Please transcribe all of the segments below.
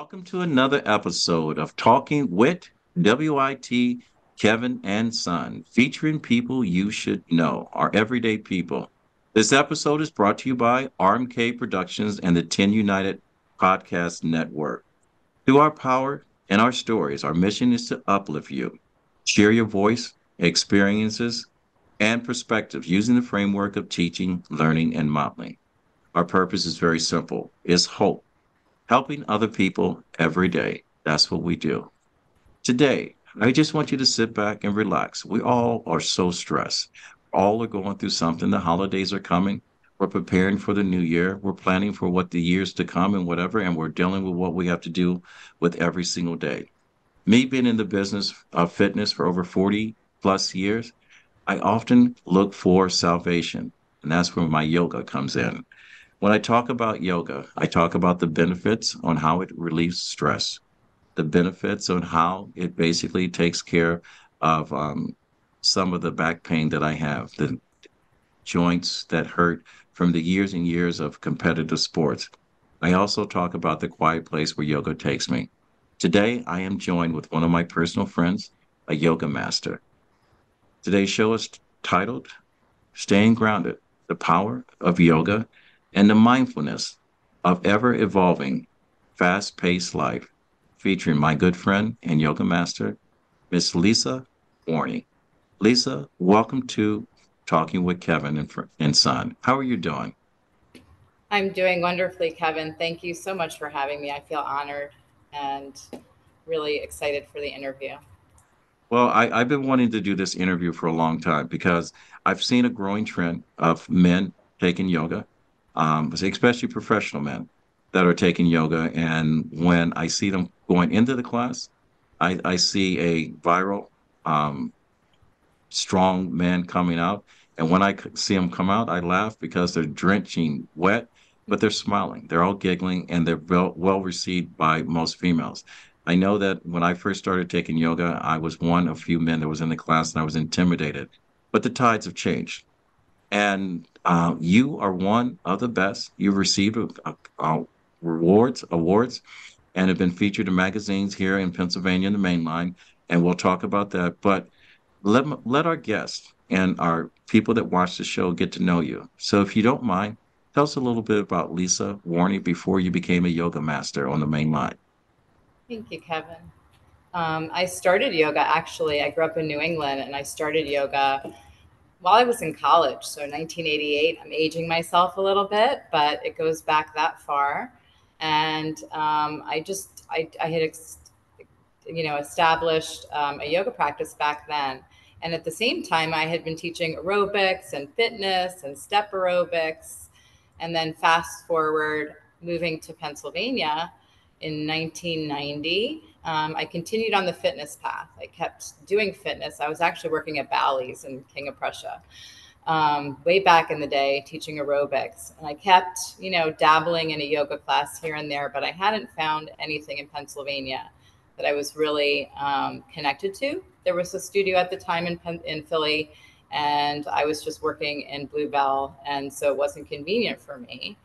Welcome to another episode of Talking with WIT Kevin and Son, featuring people you should know, our everyday people. This episode is brought to you by RMK Productions and the 10 United Podcast Network. Through our power and our stories, our mission is to uplift you, share your voice, experiences, and perspectives using the framework of teaching, learning, and modeling. Our purpose is very simple: it's hope helping other people every day. That's what we do. Today, I just want you to sit back and relax. We all are so stressed. All are going through something. The holidays are coming. We're preparing for the new year. We're planning for what the years to come and whatever, and we're dealing with what we have to do with every single day. Me being in the business of fitness for over 40 plus years, I often look for salvation, and that's where my yoga comes in. When I talk about yoga, I talk about the benefits on how it relieves stress, the benefits on how it basically takes care of um, some of the back pain that I have, the joints that hurt from the years and years of competitive sports. I also talk about the quiet place where yoga takes me. Today, I am joined with one of my personal friends, a yoga master. Today's show is titled Staying Grounded The Power of Yoga and the mindfulness of ever evolving, fast paced life, featuring my good friend and yoga master, Miss Lisa Warney. Lisa, welcome to Talking with Kevin and, and Son. How are you doing? I'm doing wonderfully, Kevin. Thank you so much for having me. I feel honored and really excited for the interview. Well, I, have been wanting to do this interview for a long time because I've seen a growing trend of men taking yoga um, especially professional men that are taking yoga. And when I see them going into the class, I, I see a viral, um, strong man coming out. And when I see them come out, I laugh because they're drenching wet, but they're smiling. They're all giggling and they're well, well received by most females. I know that when I first started taking yoga, I was one of few men that was in the class and I was intimidated. But the tides have changed and uh, you are one of the best. You've received uh, uh, rewards, awards, and have been featured in magazines here in Pennsylvania in the main line. And we'll talk about that. But let let our guests and our people that watch the show get to know you. So if you don't mind, tell us a little bit about Lisa Warney before you became a yoga master on the main line. Thank you, Kevin. Um, I started yoga actually. I grew up in New England, and I started yoga while I was in college. So 1988, I'm aging myself a little bit, but it goes back that far. And um, I just, I, I had, ex- you know, established um, a yoga practice back then. And at the same time, I had been teaching aerobics and fitness and step aerobics. And then fast forward, moving to Pennsylvania in 1990 um, I continued on the fitness path. I kept doing fitness. I was actually working at Bally's in King of Prussia um, way back in the day, teaching aerobics. And I kept, you know, dabbling in a yoga class here and there, but I hadn't found anything in Pennsylvania that I was really um, connected to. There was a studio at the time in, in Philly, and I was just working in Blue Bell, and so it wasn't convenient for me.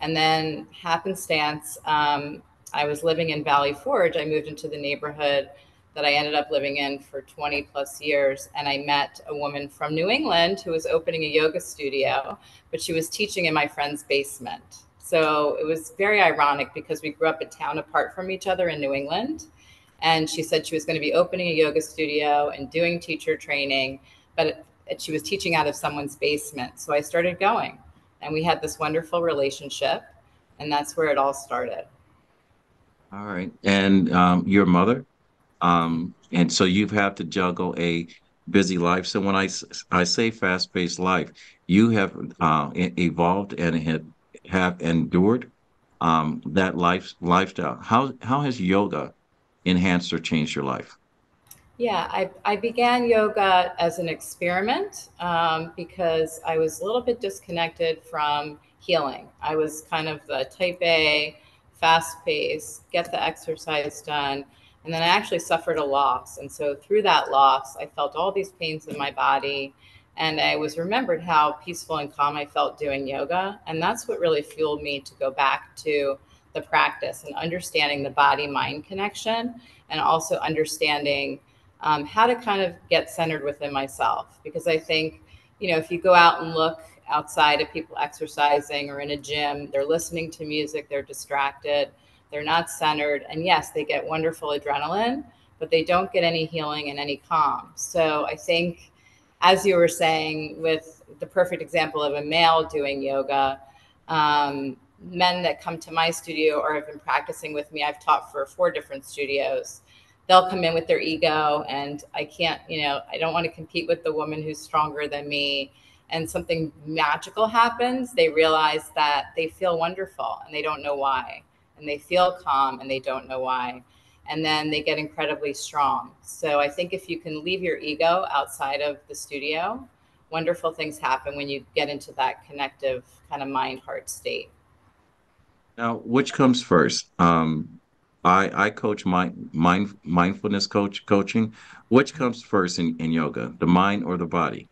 And then happenstance, um, I was living in Valley Forge, I moved into the neighborhood that I ended up living in for 20 plus years. And I met a woman from New England who was opening a yoga studio, but she was teaching in my friend's basement. So it was very ironic because we grew up a town apart from each other in New England. And she said she was going to be opening a yoga studio and doing teacher training, but she was teaching out of someone's basement. So I started going and we had this wonderful relationship. And that's where it all started. All right. And um, your mother, um, and so you've had to juggle a busy life. So when I, I say fast paced life, you have uh, evolved and have, have endured um, that life lifestyle. How how has yoga enhanced or changed your life? Yeah, I, I began yoga as an experiment um, because I was a little bit disconnected from healing. I was kind of the type A fast pace, get the exercise done. And then I actually suffered a loss. And so through that loss, I felt all these pains in my body. And I was remembered how peaceful and calm I felt doing yoga. And that's what really fueled me to go back to the practice and understanding the body mind connection and also understanding um, how to kind of get centered within myself. Because I think, you know, if you go out and look outside of people exercising or in a gym, they're listening to music, they're distracted, they're not centered. And yes, they get wonderful adrenaline, but they don't get any healing and any calm. So I think, as you were saying, with the perfect example of a male doing yoga, um, men that come to my studio or have been practicing with me, I've taught for four different studios. They'll come in with their ego, and I can't, you know, I don't want to compete with the woman who's stronger than me. And something magical happens. They realize that they feel wonderful and they don't know why. And they feel calm and they don't know why. And then they get incredibly strong. So I think if you can leave your ego outside of the studio, wonderful things happen when you get into that connective kind of mind heart state. Now, which comes first? Um, I I coach mind, mind mindfulness coach coaching. Which comes first in, in yoga, the mind or the body?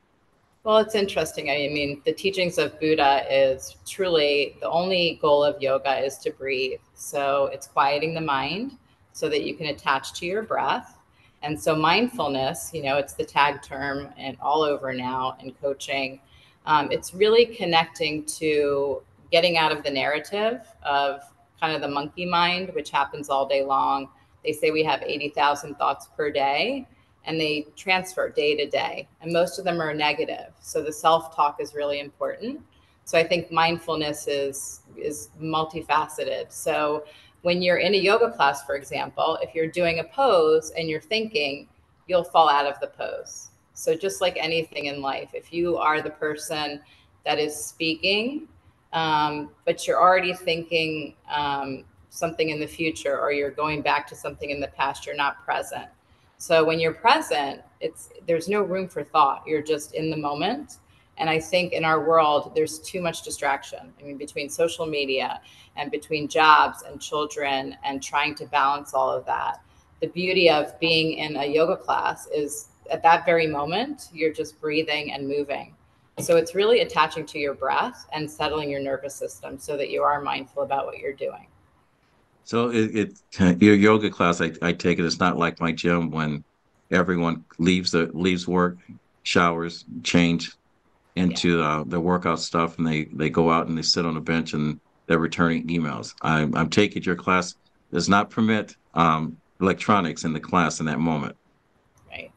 Well, it's interesting. I mean, the teachings of Buddha is truly the only goal of yoga is to breathe. So it's quieting the mind so that you can attach to your breath. And so mindfulness, you know, it's the tag term and all over now in coaching. Um, it's really connecting to getting out of the narrative of kind of the monkey mind, which happens all day long. They say we have 80,000 thoughts per day and they transfer day to day, and most of them are negative. So the self talk is really important. So I think mindfulness is is multifaceted. So when you're in a yoga class, for example, if you're doing a pose and you're thinking, you'll fall out of the pose. So just like anything in life, if you are the person that is speaking um, but you're already thinking um, something in the future or you're going back to something in the past you're not present so when you're present it's there's no room for thought. You're just in the moment. And i think in our world there's too much distraction. I mean between social media and between jobs and children and trying to balance all of that the beauty of being in a yoga class is at that very moment you're just breathing and moving. So it's really attaching to your breath and settling your nervous system so that you are mindful about what you're doing. So it, it your yoga class, I, I take it, it's not like my gym when everyone leaves the leaves work, showers, change into yeah. uh, the workout stuff, and they they go out and they sit on a bench and they're returning emails. I'm, I'm taking your class does not permit um, electronics in the class in that moment Right.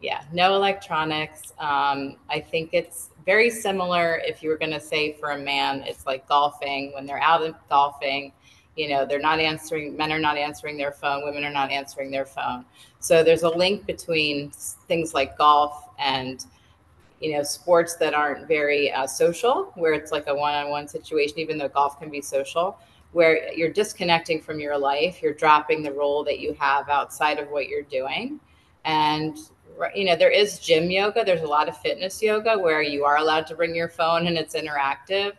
yeah, no electronics. Um, I think it's very similar. If you were going to say for a man, it's like golfing. When they're out of golfing, you know, they're not answering, men are not answering their phone, women are not answering their phone. So there's a link between things like golf and, you know, sports that aren't very uh, social, where it's like a one on one situation, even though golf can be social, where you're disconnecting from your life, you're dropping the role that you have outside of what you're doing. And you know, there is gym yoga. There's a lot of fitness yoga where you are allowed to bring your phone and it's interactive.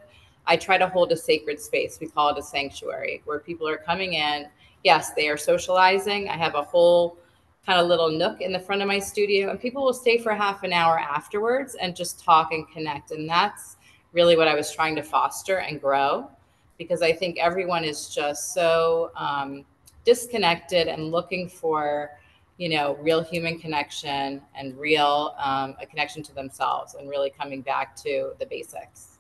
I try to hold a sacred space. We call it a sanctuary where people are coming in. Yes, they are socializing. I have a whole kind of little nook in the front of my studio, and people will stay for half an hour afterwards and just talk and connect. And that's really what I was trying to foster and grow because I think everyone is just so um, disconnected and looking for you know, real human connection and real um, a connection to themselves and really coming back to the basics.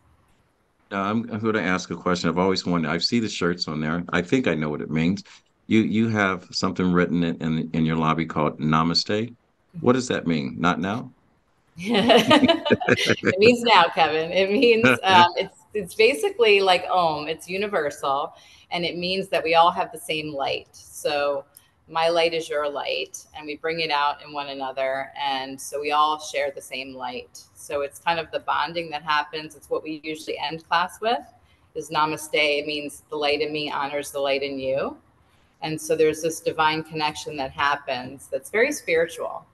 Now, I'm, I'm going to ask a question. I've always wondered. I see the shirts on there. I think I know what it means. You you have something written in in, in your lobby called Namaste. What does that mean? Not now. it means now, Kevin. It means um, it's it's basically like Om. It's universal, and it means that we all have the same light. So my light is your light and we bring it out in one another and so we all share the same light. So it's kind of the bonding that happens. It's what we usually end class with is namaste it means the light in me honors the light in you. And so there's this divine connection that happens that's very spiritual.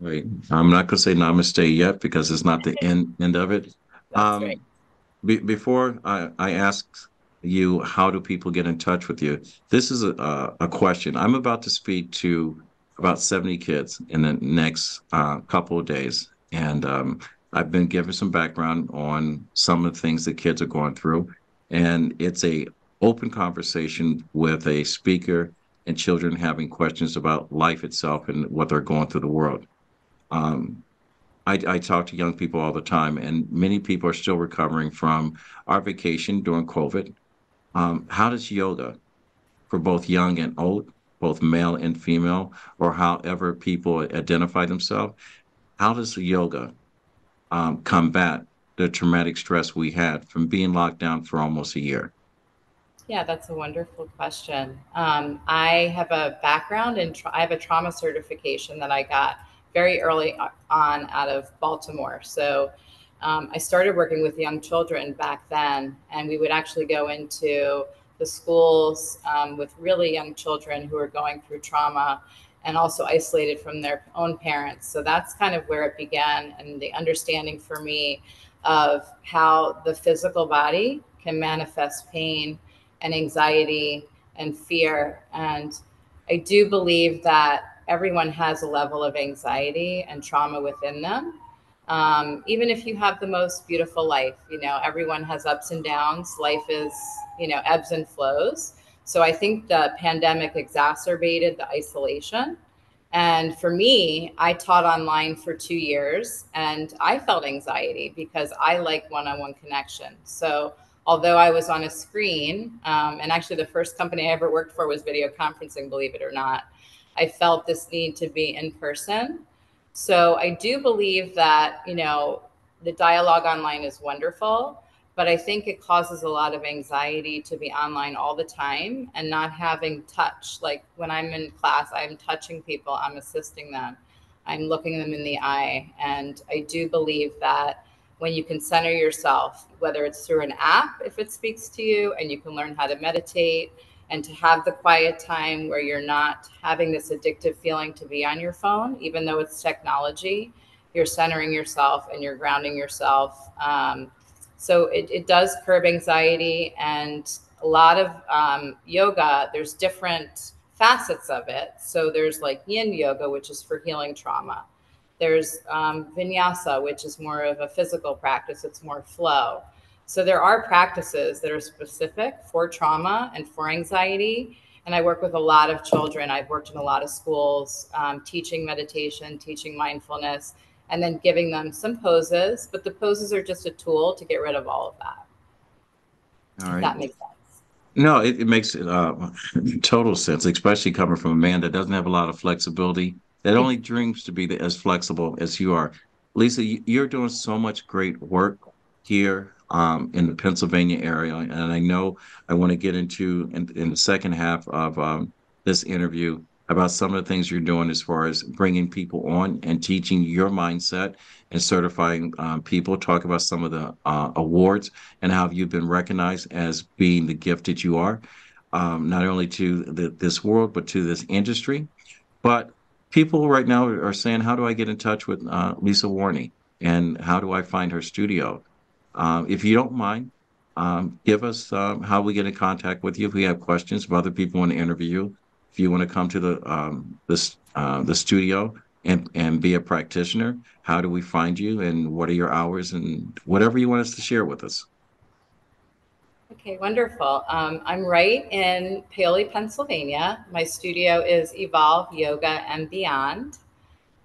Wait, i'm not going to say namaste yet because it's not the end end of it. Um, be, before I, I ask you how do people get in touch with you this is a, a question i'm about to speak to about 70 kids in the next uh, couple of days and um, i've been given some background on some of the things that kids are going through and it's a open conversation with a speaker and children having questions about life itself and what they're going through the world. Um, I, I, talk to young people all the time, and many people are still recovering from our vacation during COVID. Um, how does yoga, for both young and old, both male and female, or however people identify themselves, how does yoga um, combat the traumatic stress we had from being locked down for almost a year? Yeah, that's a wonderful question. Um, I have a background in, tra- I have a trauma certification that I got very early on out of Baltimore. So um, I started working with young children back then, and we would actually go into the schools um, with really young children who are going through trauma and also isolated from their own parents. So that's kind of where it began, and the understanding for me of how the physical body can manifest pain and anxiety and fear. And I do believe that everyone has a level of anxiety and trauma within them. Um, even if you have the most beautiful life, you know, everyone has ups and downs. Life is, you know, ebbs and flows. So I think the pandemic exacerbated the isolation. And for me, I taught online for two years and I felt anxiety because I like one on one connection. So although I was on a screen, um, and actually the first company I ever worked for was video conferencing, believe it or not. I felt this need to be in person. So I do believe that, you know, the dialogue online is wonderful, but I think it causes a lot of anxiety to be online all the time and not having touch. Like when I'm in class, I'm touching people, I'm assisting them, I'm looking them in the eye. And I do believe that when you can center yourself, whether it's through an app, if it speaks to you, and you can learn how to meditate and to have the quiet time where you're not having this addictive feeling to be on your phone, even though it's technology, you're centering yourself and you're grounding yourself. Um, so it, it, does curb anxiety and a lot of um, yoga, there's different facets of it. So there's like yin yoga, which is for healing trauma. There's um, vinyasa, which is more of a physical practice, it's more flow. So there are practices that are specific for trauma and for anxiety. And I work with a lot of children. I've worked in a lot of schools, um, teaching meditation, teaching mindfulness, and then giving them some poses. But the poses are just a tool to get rid of all of that. All right. that makes sense. No, it, it makes uh, total sense, especially coming from a man that doesn't have a lot of flexibility, that only dreams to be as flexible as you are. Lisa, you're doing so much great work here um, in the Pennsylvania area. And I know I want to get into in, in the second half of um, this interview about some of the things you're doing as far as bringing people on and teaching your mindset and certifying um, people. Talk about some of the uh, awards and how you've been recognized as being the gift that you are, um, not only to the, this world, but to this industry. But people right now are saying, how do I get in touch with uh, Lisa Warney? And how do I find her studio? Uh, if you don't mind, um, give us um, how we get in contact with you if we have questions. If other people want to interview you, if you want to come to the um, this uh, the studio and and be a practitioner, how do we find you and what are your hours and whatever you want us to share with us. Okay, wonderful. Um, I'm right in Paoli, Pennsylvania. My studio is Evolve Yoga and Beyond.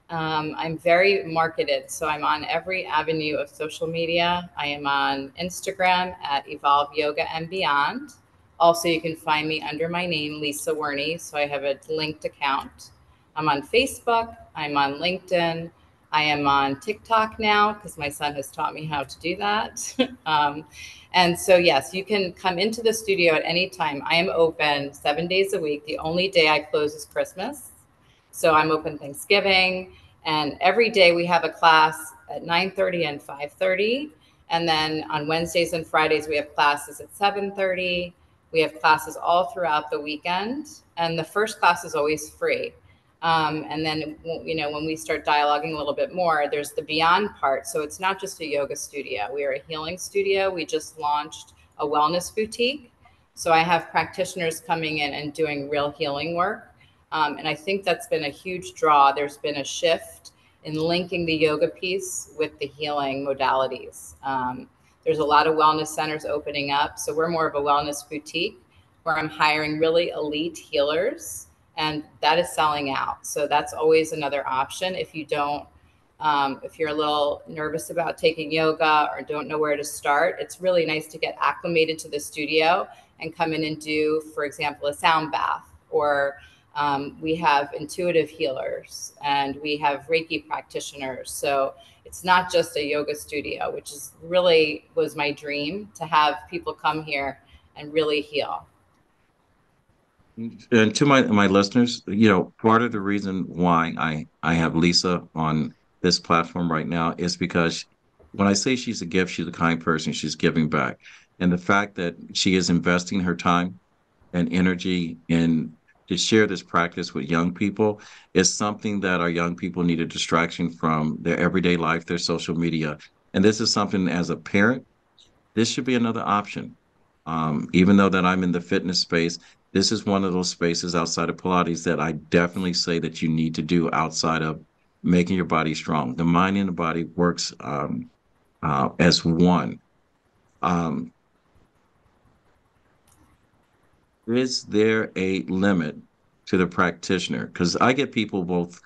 Um, I'm very marketed, so I'm on every avenue of social media. I am on Instagram at Evolve Yoga and Beyond. Also, you can find me under my name, Lisa Werney. So I have a linked account. I'm on Facebook. I'm on LinkedIn. I am on TikTok now because my son has taught me how to do that. um, and so, yes, you can come into the studio at any time. I am open seven days a week. The only day I close is Christmas. So I'm open Thanksgiving, and every day we have a class at 9:30 and 5:30. And then on Wednesdays and Fridays we have classes at 7:30. We have classes all throughout the weekend, and the first class is always free. Um, and then, you know, when we start dialoguing a little bit more, there's the beyond part. So it's not just a yoga studio. We are a healing studio. We just launched a wellness boutique. So I have practitioners coming in and doing real healing work. Um, and I think that's been a huge draw. There's been a shift in linking the yoga piece with the healing modalities. Um, there's a lot of wellness centers opening up. So we're more of a wellness boutique. where I'm hiring really elite healers, and that is selling out. So that's always another option if you don't. Um, if you're a little nervous about taking yoga or don't know where to start, it's really nice to get acclimated to the studio and come in and do, for example, a sound bath or um, we have intuitive healers and we have Reiki practitioners. So it's not just a yoga studio, which is really was my dream to have people come here and really heal. And to my my listeners, you know, part of the reason why I I have Lisa on this platform right now is because when I say she's a gift, she's a kind person. She's giving back, and the fact that she is investing her time and energy in to share this practice with young people is something that our young people need a distraction from their everyday life, their social media. And this is something as a parent, this should be another option. Um, even though that I'm in the fitness space, this is one of those spaces outside of Pilates that I definitely say that you need to do outside of making your body strong. The mind and the body works um, uh, as one. Um, is there a limit to the practitioner? Because I get people both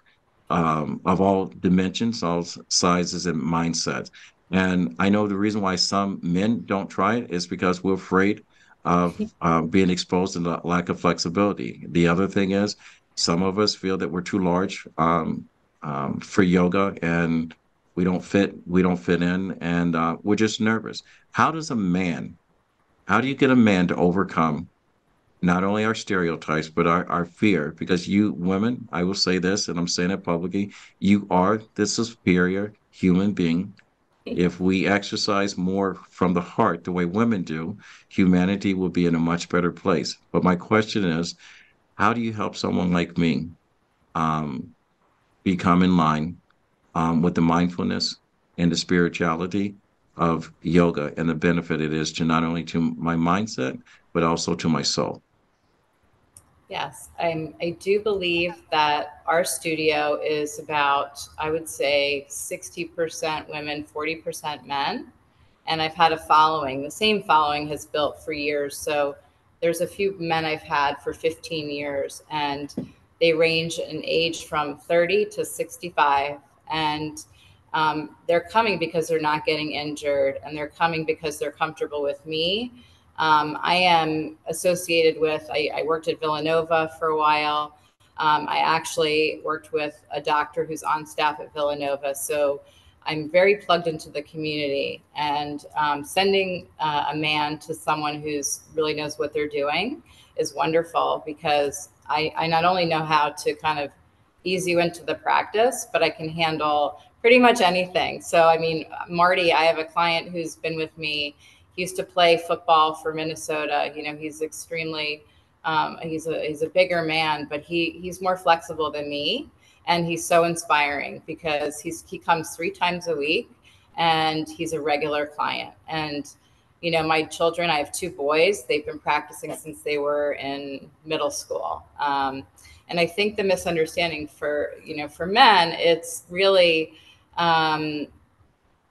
um, of all dimensions, all sizes, and mindsets. And I know the reason why some men don't try it is because we're afraid of uh, being exposed to the lack of flexibility. The other thing is, some of us feel that we're too large um, um, for yoga, and we don't fit. We don't fit in, and uh, we're just nervous. How does a man? How do you get a man to overcome not only our stereotypes, but our, our fear. Because you women, I will say this, and I'm saying it publicly, you are the superior human being. If we exercise more from the heart, the way women do, humanity will be in a much better place. But my question is, how do you help someone like me um, become in line um, with the mindfulness and the spirituality of yoga and the benefit it is to not only to my mindset but also to my soul Yes, I'm, I do believe that our studio is about, I would say, 60% women, 40% men. And I've had a following. The same following has built for years. So there's a few men I've had for 15 years, and they range in age from 30 to 65. And um, they're coming because they're not getting injured, and they're coming because they're comfortable with me um, I am associated with, I, I, worked at Villanova for a while. Um, I actually worked with a doctor who's on staff at Villanova. So I'm very plugged into the community and um, sending uh, a man to someone who's really knows what they're doing is wonderful because I, I not only know how to kind of ease you into the practice, but I can handle pretty much anything. So, I mean, Marty, I have a client who's been with me he used to play football for Minnesota. You know, he's extremely um, he's a he's a bigger man, but he he's more flexible than me, and he's so inspiring because he's he comes three times a week, and he's a regular client. And you know, my children, I have two boys. They've been practicing since they were in middle school. Um, and I think the misunderstanding for you know for men, it's really um,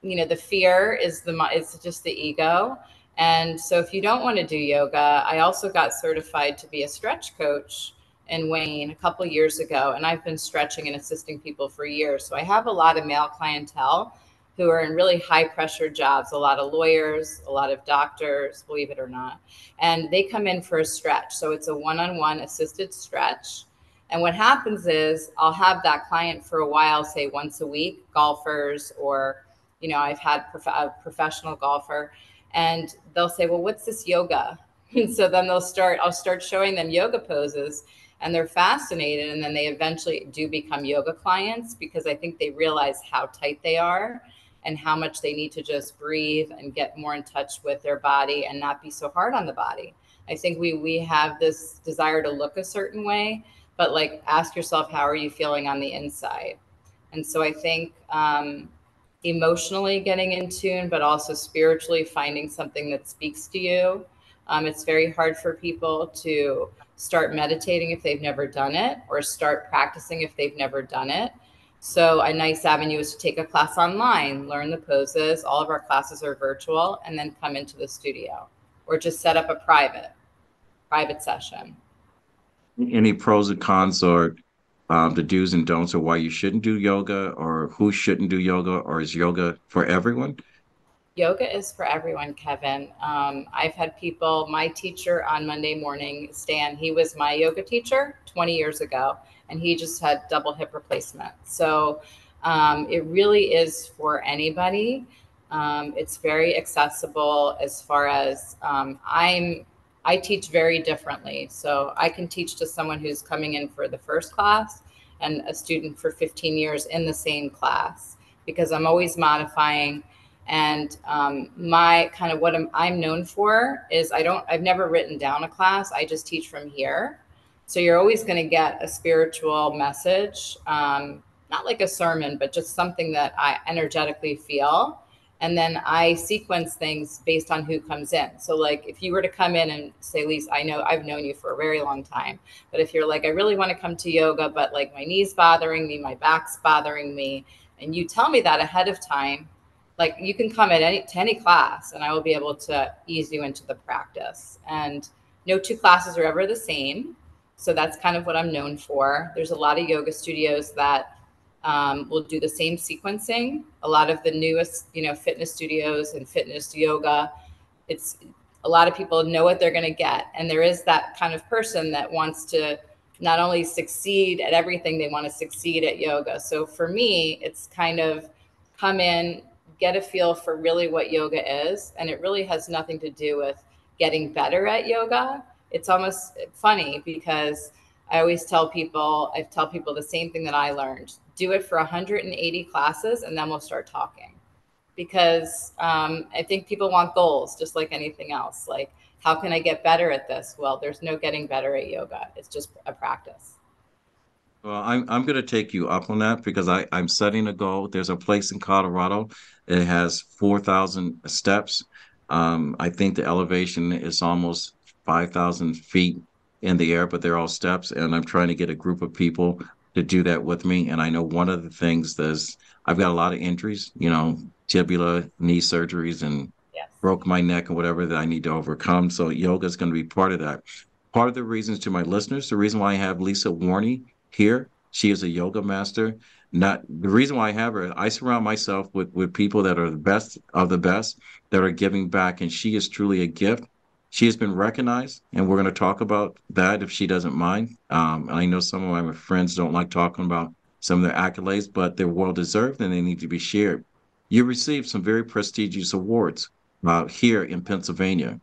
you know the fear is the it's just the ego. And so if you don't want to do yoga i also got certified to be a stretch coach in wayne a couple years ago and i've been stretching and assisting people for years. So i have a lot of male clientele who are in really high pressure jobs a lot of lawyers a lot of doctors believe it or not and they come in for a stretch. So it's a one-on-one assisted stretch. And what happens is i'll have that client for a while say once a week golfers or you know, I've had prof- a professional golfer and they'll say, well, what's this yoga? And so then they'll start, I'll start showing them yoga poses and they're fascinated. And then they eventually do become yoga clients because I think they realize how tight they are and how much they need to just breathe and get more in touch with their body and not be so hard on the body. I think we we have this desire to look a certain way, but like ask yourself, how are you feeling on the inside? And so I think um, emotionally getting in tune, but also spiritually finding something that speaks to you. Um, it's very hard for people to start meditating if they've never done it or start practicing if they've never done it. So, a nice avenue is to take a class online, learn the poses. All of our classes are virtual, and then come into the studio or just set up a private private session. Any pros and cons or um, the do's and don'ts, or why you shouldn't do yoga, or who shouldn't do yoga, or is yoga for everyone? Yoga is for everyone, Kevin. Um, I've had people, my teacher on Monday morning, Stan, he was my yoga teacher 20 years ago, and he just had double hip replacement. So um, it really is for anybody. Um, it's very accessible as far as um, I'm. I teach very differently. So I can teach to someone who's coming in for the first class and a student for 15 years in the same class because I'm always modifying and um, my kind of what I'm, I'm known for is I don't, I've never written down a class. I just teach from here. So you're always going to get a spiritual message, um, not like a sermon, but just something that I energetically feel. And then I sequence things based on who comes in. So, like, if you were to come in and say, Lisa, I know I've known you for a very long time, but if you're like, I really want to come to yoga, but like my knee's bothering me, my back's bothering me, and you tell me that ahead of time, like you can come at any to any class and I will be able to ease you into the practice. And no two classes are ever the same. So that's kind of what I'm known for. There's a lot of yoga studios that um, will do the same sequencing. A lot of the newest, you know, fitness studios and fitness yoga, it's a lot of people know what they're going to get. And there is that kind of person that wants to not only succeed at everything, they want to succeed at yoga. So for me, it's kind of come in, get a feel for really what yoga is. And it really has nothing to do with getting better at yoga. It's almost funny because I always tell people, I tell people the same thing that I learned do it for 180 classes and then we'll start talking. Because um, I think people want goals just like anything else. Like, how can I get better at this? Well, there's no getting better at yoga, it's just a practice. Well, I'm I'm going to take you up on that because I I'm setting a goal. There's a place in Colorado. It has four thousand steps. Um, I think the elevation is almost five thousand feet in the air, but they're all steps. And I'm trying to get a group of people to do that with me. And I know one of the things is I've got a lot of injuries. You know, tibula, knee surgeries, and yes. broke my neck and whatever that I need to overcome. So yoga is going to be part of that. Part of the reasons to my listeners, the reason why I have Lisa Warney here. She is a yoga master. Not the reason why I have her. I surround myself with with people that are the best of the best that are giving back, and she is truly a gift. She has been recognized, and we're going to talk about that if she doesn't mind. Um, I know some of my friends don't like talking about some of their accolades, but they're well deserved and they need to be shared. You received some very prestigious awards uh, here in Pennsylvania.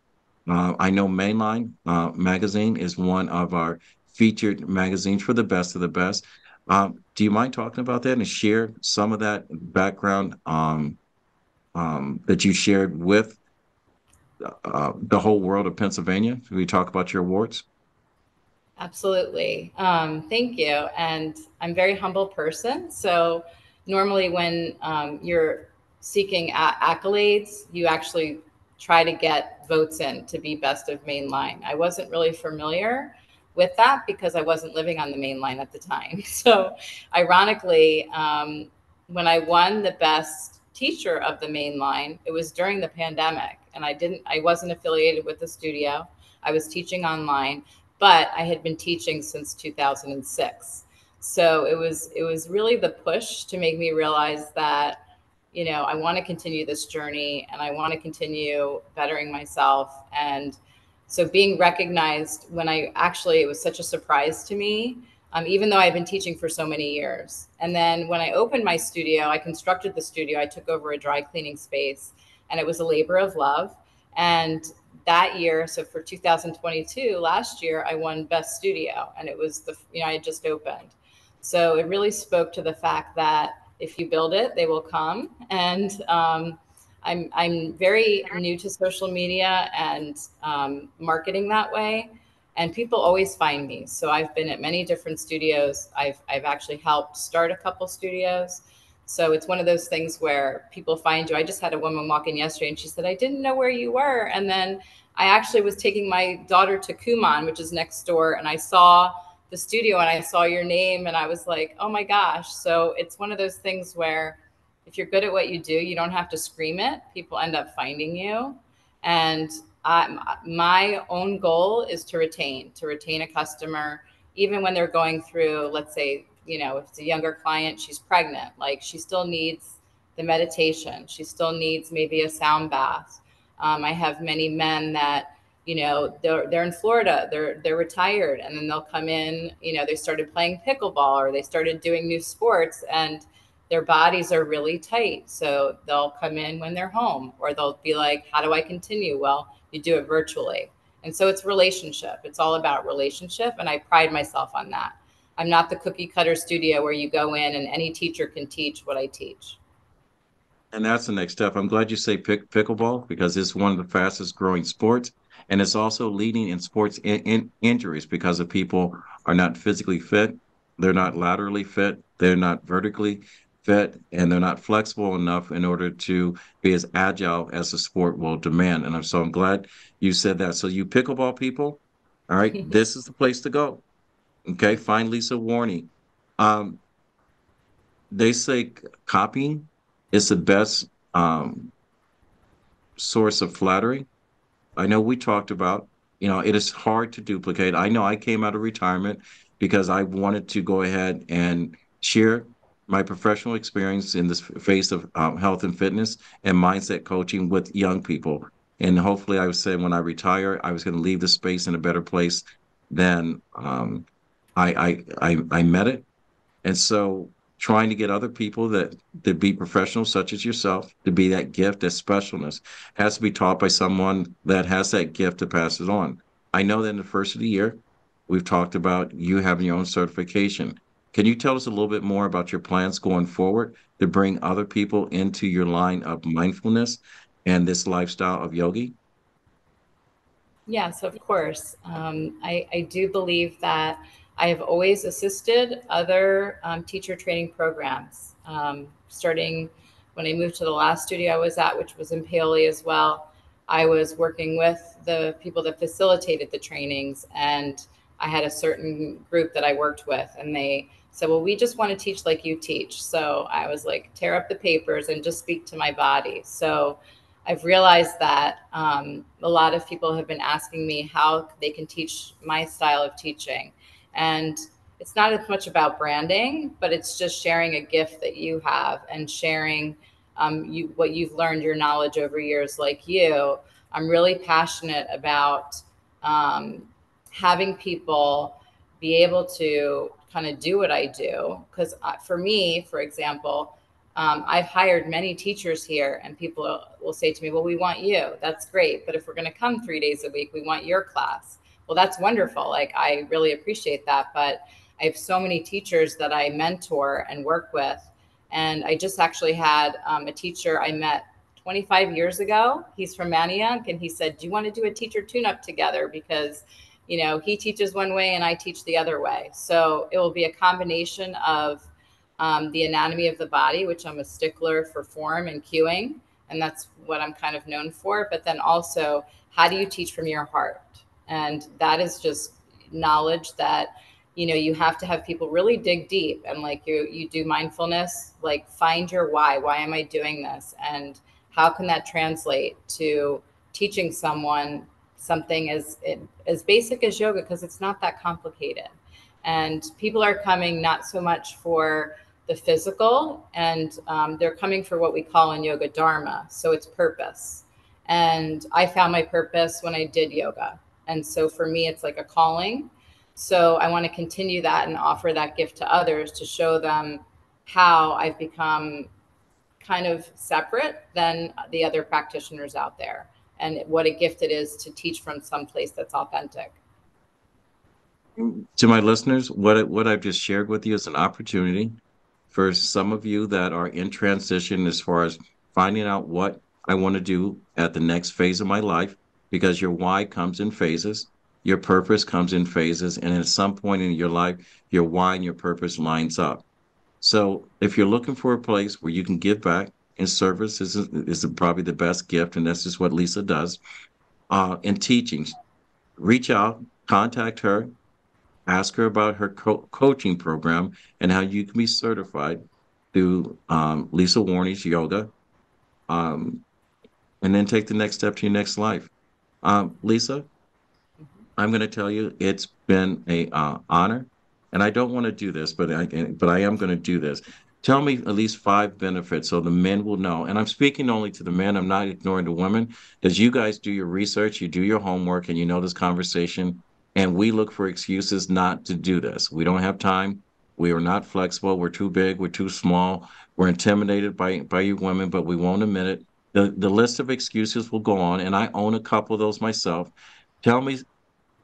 Uh, I know Mainline uh, magazine is one of our featured magazines for the best of the best. Um, do you mind talking about that and share some of that background um, um, that you shared with uh, the whole world of Pennsylvania? Can we talk about your awards? Absolutely. Um, thank you. And I'm a very humble person. So normally when um, you're seeking accolades, you actually try to get votes in to be best of mainline. I wasn't really familiar with that because I wasn't living on the main line at the time. So, ironically, um, when I won the best teacher of the main line, it was during the pandemic, and I didn't, I wasn't affiliated with the studio. I was teaching online, but I had been teaching since 2006. So it was it was really the push to make me realize that you know I want to continue this journey and I want to continue bettering myself and so being recognized when I actually, it was such a surprise to me, um, even though I've been teaching for so many years. And then when I opened my studio, I constructed the studio, I took over a dry cleaning space, and it was a labor of love. And that year, so for 2022, last year, I won Best Studio, and it was the, you know, I had just opened. So it really spoke to the fact that if you build it, they will come. And, um, I'm I'm very new to social media and um, marketing that way, and people always find me. So I've been at many different studios. I've I've actually helped start a couple studios. So it's one of those things where people find you. I just had a woman walk in yesterday, and she said, "I didn't know where you were," and then I actually was taking my daughter to Kumon, which is next door, and I saw the studio and I saw your name, and I was like, "Oh my gosh!" So it's one of those things where if you're good at what you do, you don't have to scream it. People end up finding you. And I, my own goal is to retain, to retain a customer, even when they're going through, let's say, you know, if it's a younger client, she's pregnant, like she still needs the meditation. She still needs maybe a sound bath. Um, I have many men that, you know, they're, they're in Florida, they're, they're retired and then they'll come in, you know, they started playing pickleball or they started doing new sports and their bodies are really tight. So they'll come in when they're home or they'll be like, how do I continue? Well, you do it virtually. And so it's relationship. It's all about relationship. And I pride myself on that. I'm not the cookie cutter studio where you go in and any teacher can teach what I teach. And that's the next step. I'm glad you say pick, pickleball because it's one of the fastest growing sports. And it's also leading in sports in, in injuries because of people are not physically fit. They're not laterally fit. They're not vertically fit and they're not flexible enough in order to be as agile as the sport will demand. And I'm so I'm glad you said that. So you pickleball people, all right, this is the place to go. Okay, find Lisa Warney. Um, they say copying is the best um, source of flattery. I know we talked about, you know, it is hard to duplicate. I know I came out of retirement because I wanted to go ahead and share my professional experience in this phase of um, health and fitness and mindset coaching with young people. And hopefully, I was saying when I retire, I was going to leave the space in a better place than um, I, I, I I met it. And so, trying to get other people that to be professionals, such as yourself, to be that gift, that specialness, has to be taught by someone that has that gift to pass it on. I know that in the first of the year, we've talked about you having your own certification can you tell us a little bit more about your plans going forward to bring other people into your line of mindfulness and this lifestyle of yogi? Yes, of course. Um, I, I, do believe that I have always assisted other um, teacher training programs, um, starting when I moved to the last studio I was at, which was in Paoli as well. I was working with the people that facilitated the trainings, and I had a certain group that I worked with, and they so, well, we just want to teach like you teach. So I was like, tear up the papers and just speak to my body. So I've realized that um, a lot of people have been asking me how they can teach my style of teaching. And it's not as much about branding, but it's just sharing a gift that you have and sharing um, you, what you've learned, your knowledge over years, like you. I'm really passionate about um, having people be able to kind of do what I do. Because for me, for example, um, I've hired many teachers here, and people will say to me, Well, we want you. That's great. But if we're going to come three days a week, we want your class. Well, that's wonderful. Like, I really appreciate that. But I have so many teachers that I mentor and work with. And I just actually had um, a teacher I met 25 years ago. He's from Manayunk, and he said, Do you want to do a teacher tune up together? Because you know, he teaches one way and I teach the other way. So it will be a combination of um, the anatomy of the body, which I'm a stickler for form and cueing, and that's what I'm kind of known for. But then also, how do you teach from your heart? And that is just knowledge that you know you have to have people really dig deep and like you you do mindfulness like find your why why am i doing this and how can that translate to teaching someone something as as basic as yoga because it's not that complicated. And people are coming not so much for the physical and um, they're coming for what we call in yoga dharma so it's purpose. And i found my purpose when i did yoga. And so for me it's like a calling. So i want to continue that and offer that gift to others to show them how i've become kind of separate than the other practitioners out there and what a gift it is to teach from some place that's authentic. To my listeners, what what I've just shared with you is an opportunity for some of you that are in transition as far as finding out what I want to do at the next phase of my life, because your why comes in phases, your purpose comes in phases, and at some point in your life, your why and your purpose lines up. So if you're looking for a place where you can give back, and service is, is probably the best gift, and that's just what Lisa does. Uh, in teaching, reach out, contact her, ask her about her co- coaching program and how you can be certified through um, Lisa Warney's yoga, um, and then take the next step to your next life. Um, Lisa. I'm going to tell you it's been a uh, honor, and I don't want to do this, but I but I am going to do this. Tell me at least five benefits so the men will know. And I'm speaking only to the men. I'm not ignoring the women. As you guys do your research, you do your homework, and you know this conversation. And we look for excuses not to do this. We don't have time. We are not flexible. We're too big. We're too small. We're intimidated by by you women, but we won't admit it. The the list of excuses will go on, and I own a couple of those myself. Tell me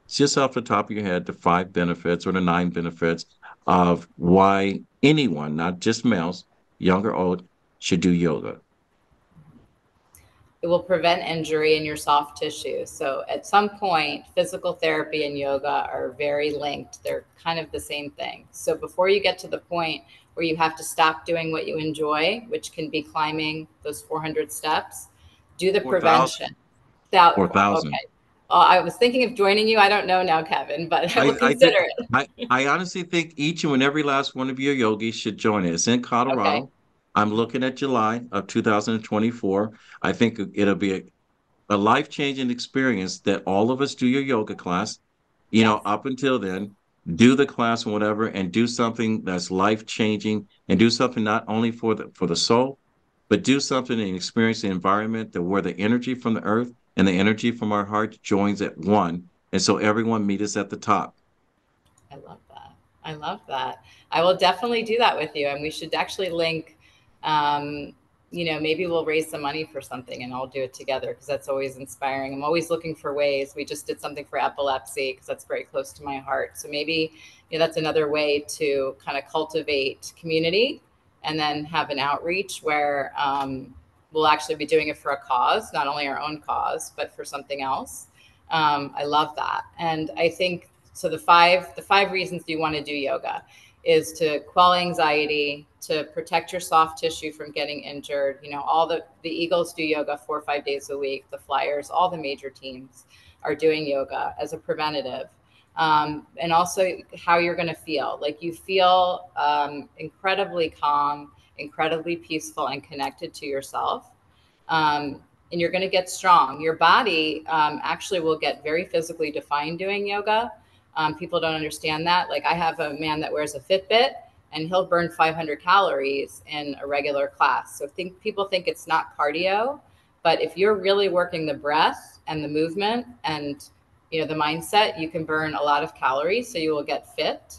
just off the top of your head the five benefits or the nine benefits of why anyone, not just males, young or old, should do yoga. It will prevent injury in your soft tissue. So, at some point, physical therapy and yoga are very linked. They're kind of the same thing. So, before you get to the point where you have to stop doing what you enjoy, which can be climbing those 400 steps, do the 4, prevention. 4,000. Okay. Well, I was thinking of joining you. I don't know now, Kevin, but I will I, consider I it. I, I, honestly think each and every last one of your yogis should join it. It's in Colorado. Okay. I'm looking at July of 2024. I think it'll be a, a life changing experience that all of us do your yoga class. You yes. know, up until then, do the class and whatever, and do something that's life changing, and do something not only for the for the soul, but do something and experience the environment that where the energy from the earth and the energy from our heart joins at one, and so everyone meet us at the top. I love that. I love that. I will definitely do that with you, and we should actually link um, you know, maybe we'll raise some money for something and I'll do it together because that's always inspiring. I'm always looking for ways. We just did something for epilepsy because that's very close to my heart. So maybe you know, that's another way to kind of cultivate community and then have an outreach where um, we'll actually be doing it for a cause, not only our own cause, but for something else. Um, I love that. And I think so the five the five reasons you want to do yoga is to quell anxiety, to protect your soft tissue from getting injured. You know, all the the Eagles do yoga four or five days a week. The Flyers, all the major teams are doing yoga as a preventative. Um, and also how you're going to feel. Like you feel um, incredibly calm, incredibly peaceful, and connected to yourself. Um, and you're going to get strong. Your body um, actually will get very physically defined doing yoga. Um, people don't understand that. Like I have a man that wears a Fitbit and he'll burn 500 calories in a regular class. So think people think it's not cardio, but if you're really working the breath and the movement and you know the mindset, you can burn a lot of calories so you will get fit.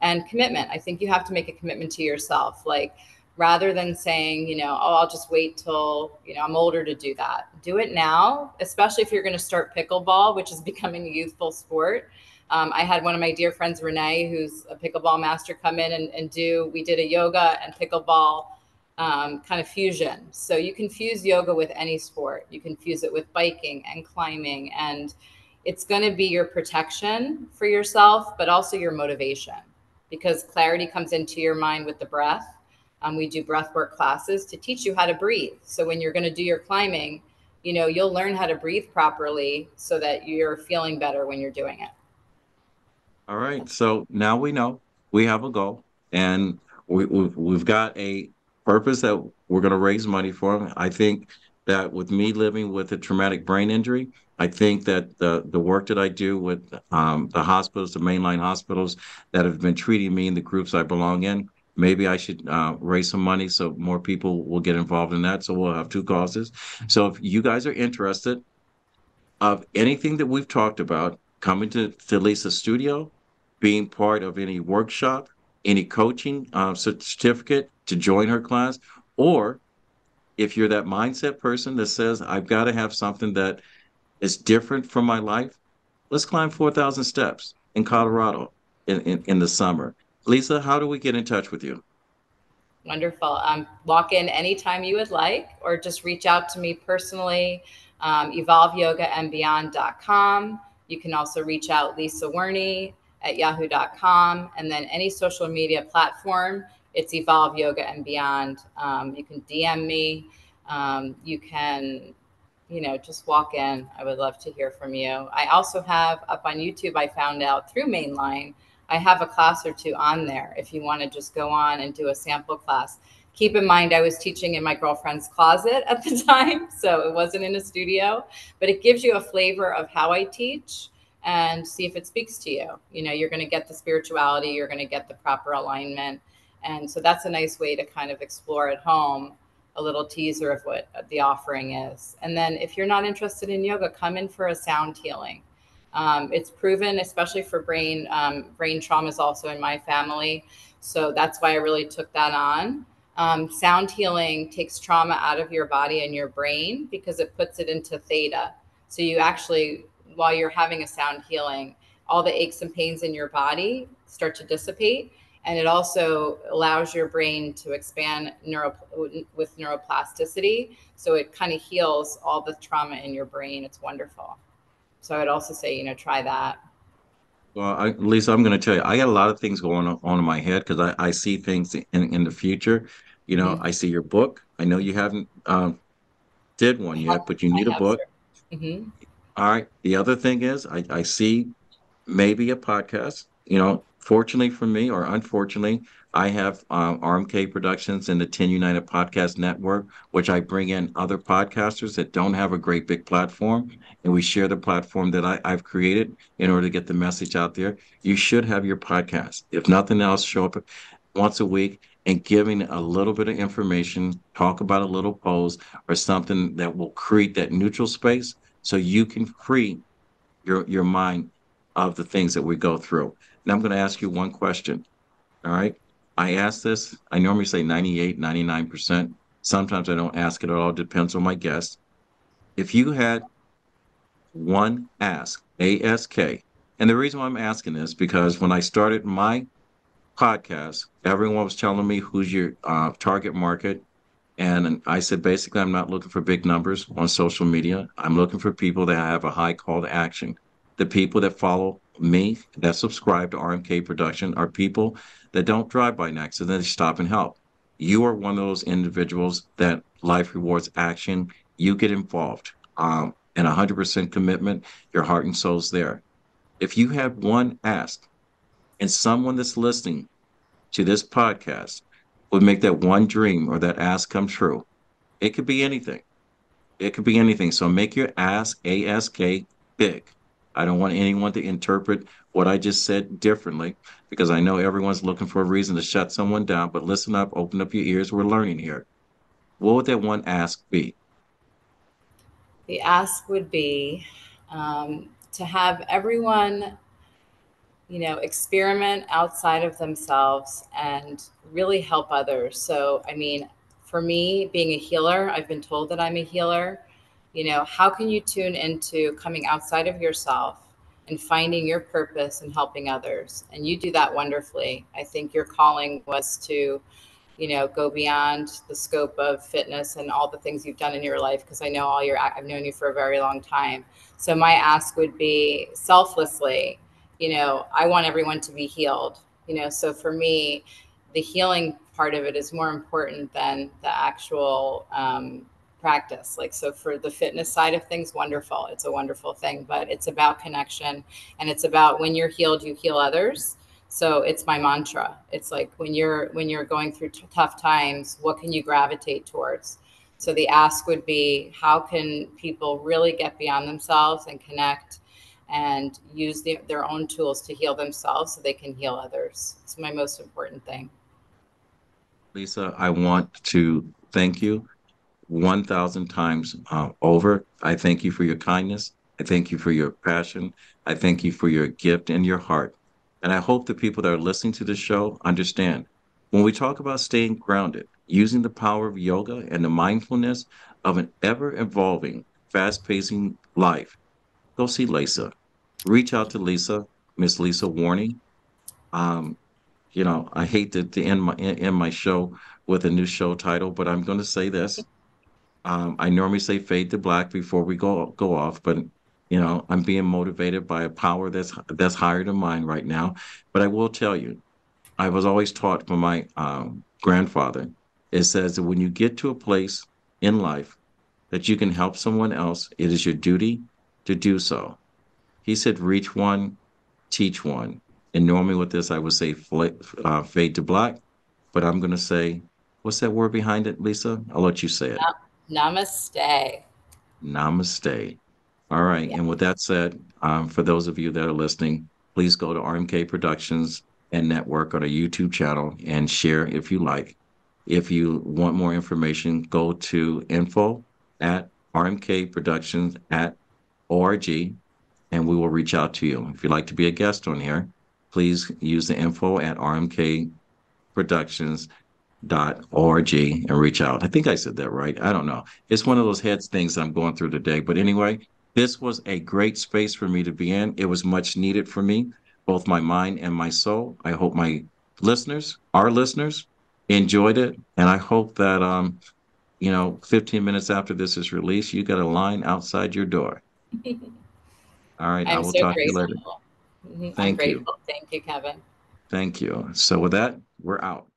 And commitment. I think you have to make a commitment to yourself. Like rather than saying, you know, oh, I'll just wait till, you know, I'm older to do that. Do it now, especially if you're going to start pickleball, which is becoming a youthful sport um, I had one of my dear friends, Renee, who's a pickleball master, come in and, and do, we did a yoga and pickleball um, kind of fusion. So you can fuse yoga with any sport. You can fuse it with biking and climbing. And it's going to be your protection for yourself, but also your motivation because clarity comes into your mind with the breath. Um, we do breath work classes to teach you how to breathe. So when you're going to do your climbing, you know, you'll learn how to breathe properly so that you're feeling better when you're doing it. All right. So now we know we have a goal and we, we've, we've got a purpose that we're going to raise money for. I think that with me living with a traumatic brain injury, I think that the, the work that I do with um, the hospitals, the mainline hospitals that have been treating me and the groups I belong in, maybe I should uh, raise some money so more people will get involved in that. So we'll have two causes. So if you guys are interested of anything that we've talked about, coming to, to Lisa's studio, being part of any workshop, any coaching uh, certificate to join her class, or if you're that mindset person that says, I've got to have something that is different from my life, let's climb 4,000 steps in Colorado in, in, in, the summer. Lisa, how do we get in touch with you? Wonderful. Um, walk in anytime you would like, or just reach out to me personally, um, evolveyogaandbeyond.com. You can also reach out Lisa Werney at yahoo.com. And then any social media platform, it's Evolve Yoga and Beyond. Um, you can DM me. Um, you can, you know, just walk in. I would love to hear from you. I also have up on YouTube, I found out through Mainline, I have a class or two on there if you want to just go on and do a sample class. Keep in mind, I was teaching in my girlfriend's closet at the time, so it wasn't in a studio, but it gives you a flavor of how I teach and see if it speaks to you. You know, you're going to get the spirituality, you're going to get the proper alignment. And so that's a nice way to kind of explore at home a little teaser of what the offering is. And then if you're not interested in yoga, come in for a sound healing. Um, it's proven, especially for brain um, brain trauma is also in my family, so that's why I really took that on. Um, sound healing takes trauma out of your body and your brain because it puts it into theta. So you actually, while you're having a sound healing, all the aches and pains in your body start to dissipate. And it also allows your brain to expand neuro, with neuroplasticity. So it kind of heals all the trauma in your brain. It's wonderful. So I'd also say, you know, try that. Well, I, Lisa, I'm going to tell you, I got a lot of things going on in my head because I, I see things in, in the future. You know, mm-hmm. I see your book. I know you haven't um, did one yet, but you need a book. Mm-hmm. All right. The other thing is, I, I see maybe a podcast. You know, fortunately for me, or unfortunately, I have um, RMK Productions and the 10 United Podcast Network, which I bring in other podcasters that don't have a great big platform, and we share the platform that I, I've created in order to get the message out there. You should have your podcast. If nothing else, show up once a week and giving a little bit of information, talk about a little pose or something that will create that neutral space so you can free your your mind of the things that we go through. I'm going to ask you one question. All right. I ask this, I normally say 98, 99%. Sometimes I don't ask it at all, depends on my guest. If you had one ask, ASK, and the reason why I'm asking this because when I started my podcast, everyone was telling me who's your uh, target market. And I said, basically, I'm not looking for big numbers on social media. I'm looking for people that have a high call to action. The people that follow me, that subscribe to RMK Production, are people that don't drive by an accident, they stop and help. You are one of those individuals that life rewards action. You get involved um, and 100% commitment, your heart and soul's there. If you have one ask and someone that's listening to this podcast would make that one dream or that ask come true, it could be anything. It could be anything. So make your ask, ASK, big. I don't want anyone to interpret what I just said differently because I know everyone's looking for a reason to shut someone down, but listen up, open up your ears. We're learning here. What would that one ask be? The ask would be um, to have everyone you know, experiment outside of themselves and really help others. So, I mean, for me, being a healer, I've been told that I'm a healer. You know, how can you tune into coming outside of yourself and finding your purpose and helping others? And you do that wonderfully. I think your calling was to, you know, go beyond the scope of fitness and all the things you've done in your life because I know all your I've known you for a very long time. So my ask would be selflessly you know, I want everyone to be healed, you know. So for me, the healing part of it is more important than the actual um, practice. Like, so for the fitness side of things, wonderful. It's a wonderful thing, but it's about connection and it's about when you're healed, you heal others. So it's my mantra. It's like when you're when you're going through t- tough times, what can you gravitate towards? So the ask would be, how can people really get beyond themselves and connect and use the, their own tools to heal themselves so they can heal others. It's my most important thing. Lisa, I want to thank you 1,000 times uh, over. I thank you for your kindness. I thank you for your passion. I thank you for your gift and your heart. And I hope the people that are listening to this show understand when we talk about staying grounded, using the power of yoga and the mindfulness of an ever evolving, fast pacing life, go see Lisa reach out to Lisa, Miss Lisa Warney. Um, you know, I hate to, to end my end my show with a new show title, but I'm going to say this. Um, I normally say fade to black before we go go off, but you know, I'm being motivated by a power that's that's higher than mine right now. But I will tell you, I was always taught from my um, grandfather. It says that when you get to a place in life that you can help someone else, it is your duty to do so. He said, reach one, teach one. And normally with this, I would say uh, fade to black, but I'm going to say, what's that word behind it, Lisa? I'll let you say it. Namaste. Namaste. All right. Yeah. And with that said, um, for those of you that are listening, please go to RMK Productions and Network on a YouTube channel and share if you like. If you want more information, go to info at RMK Productions at org and we will reach out to you. If you'd like to be a guest on here, please use the info at rmkproductions.org and reach out. I think I said that right. I don't know. It's one of those heads things I'm going through today. But anyway, this was a great space for me to be in. It was much needed for me, both my mind and my soul. I hope my listeners, our listeners, enjoyed it. And I hope that, um, you know, 15 minutes after this is released, you got a line outside your door. All right. I'm will so talk to you later. Mhm. I'm Thank you. grateful. Thank you, Kevin. Thank you. So with that, we're out.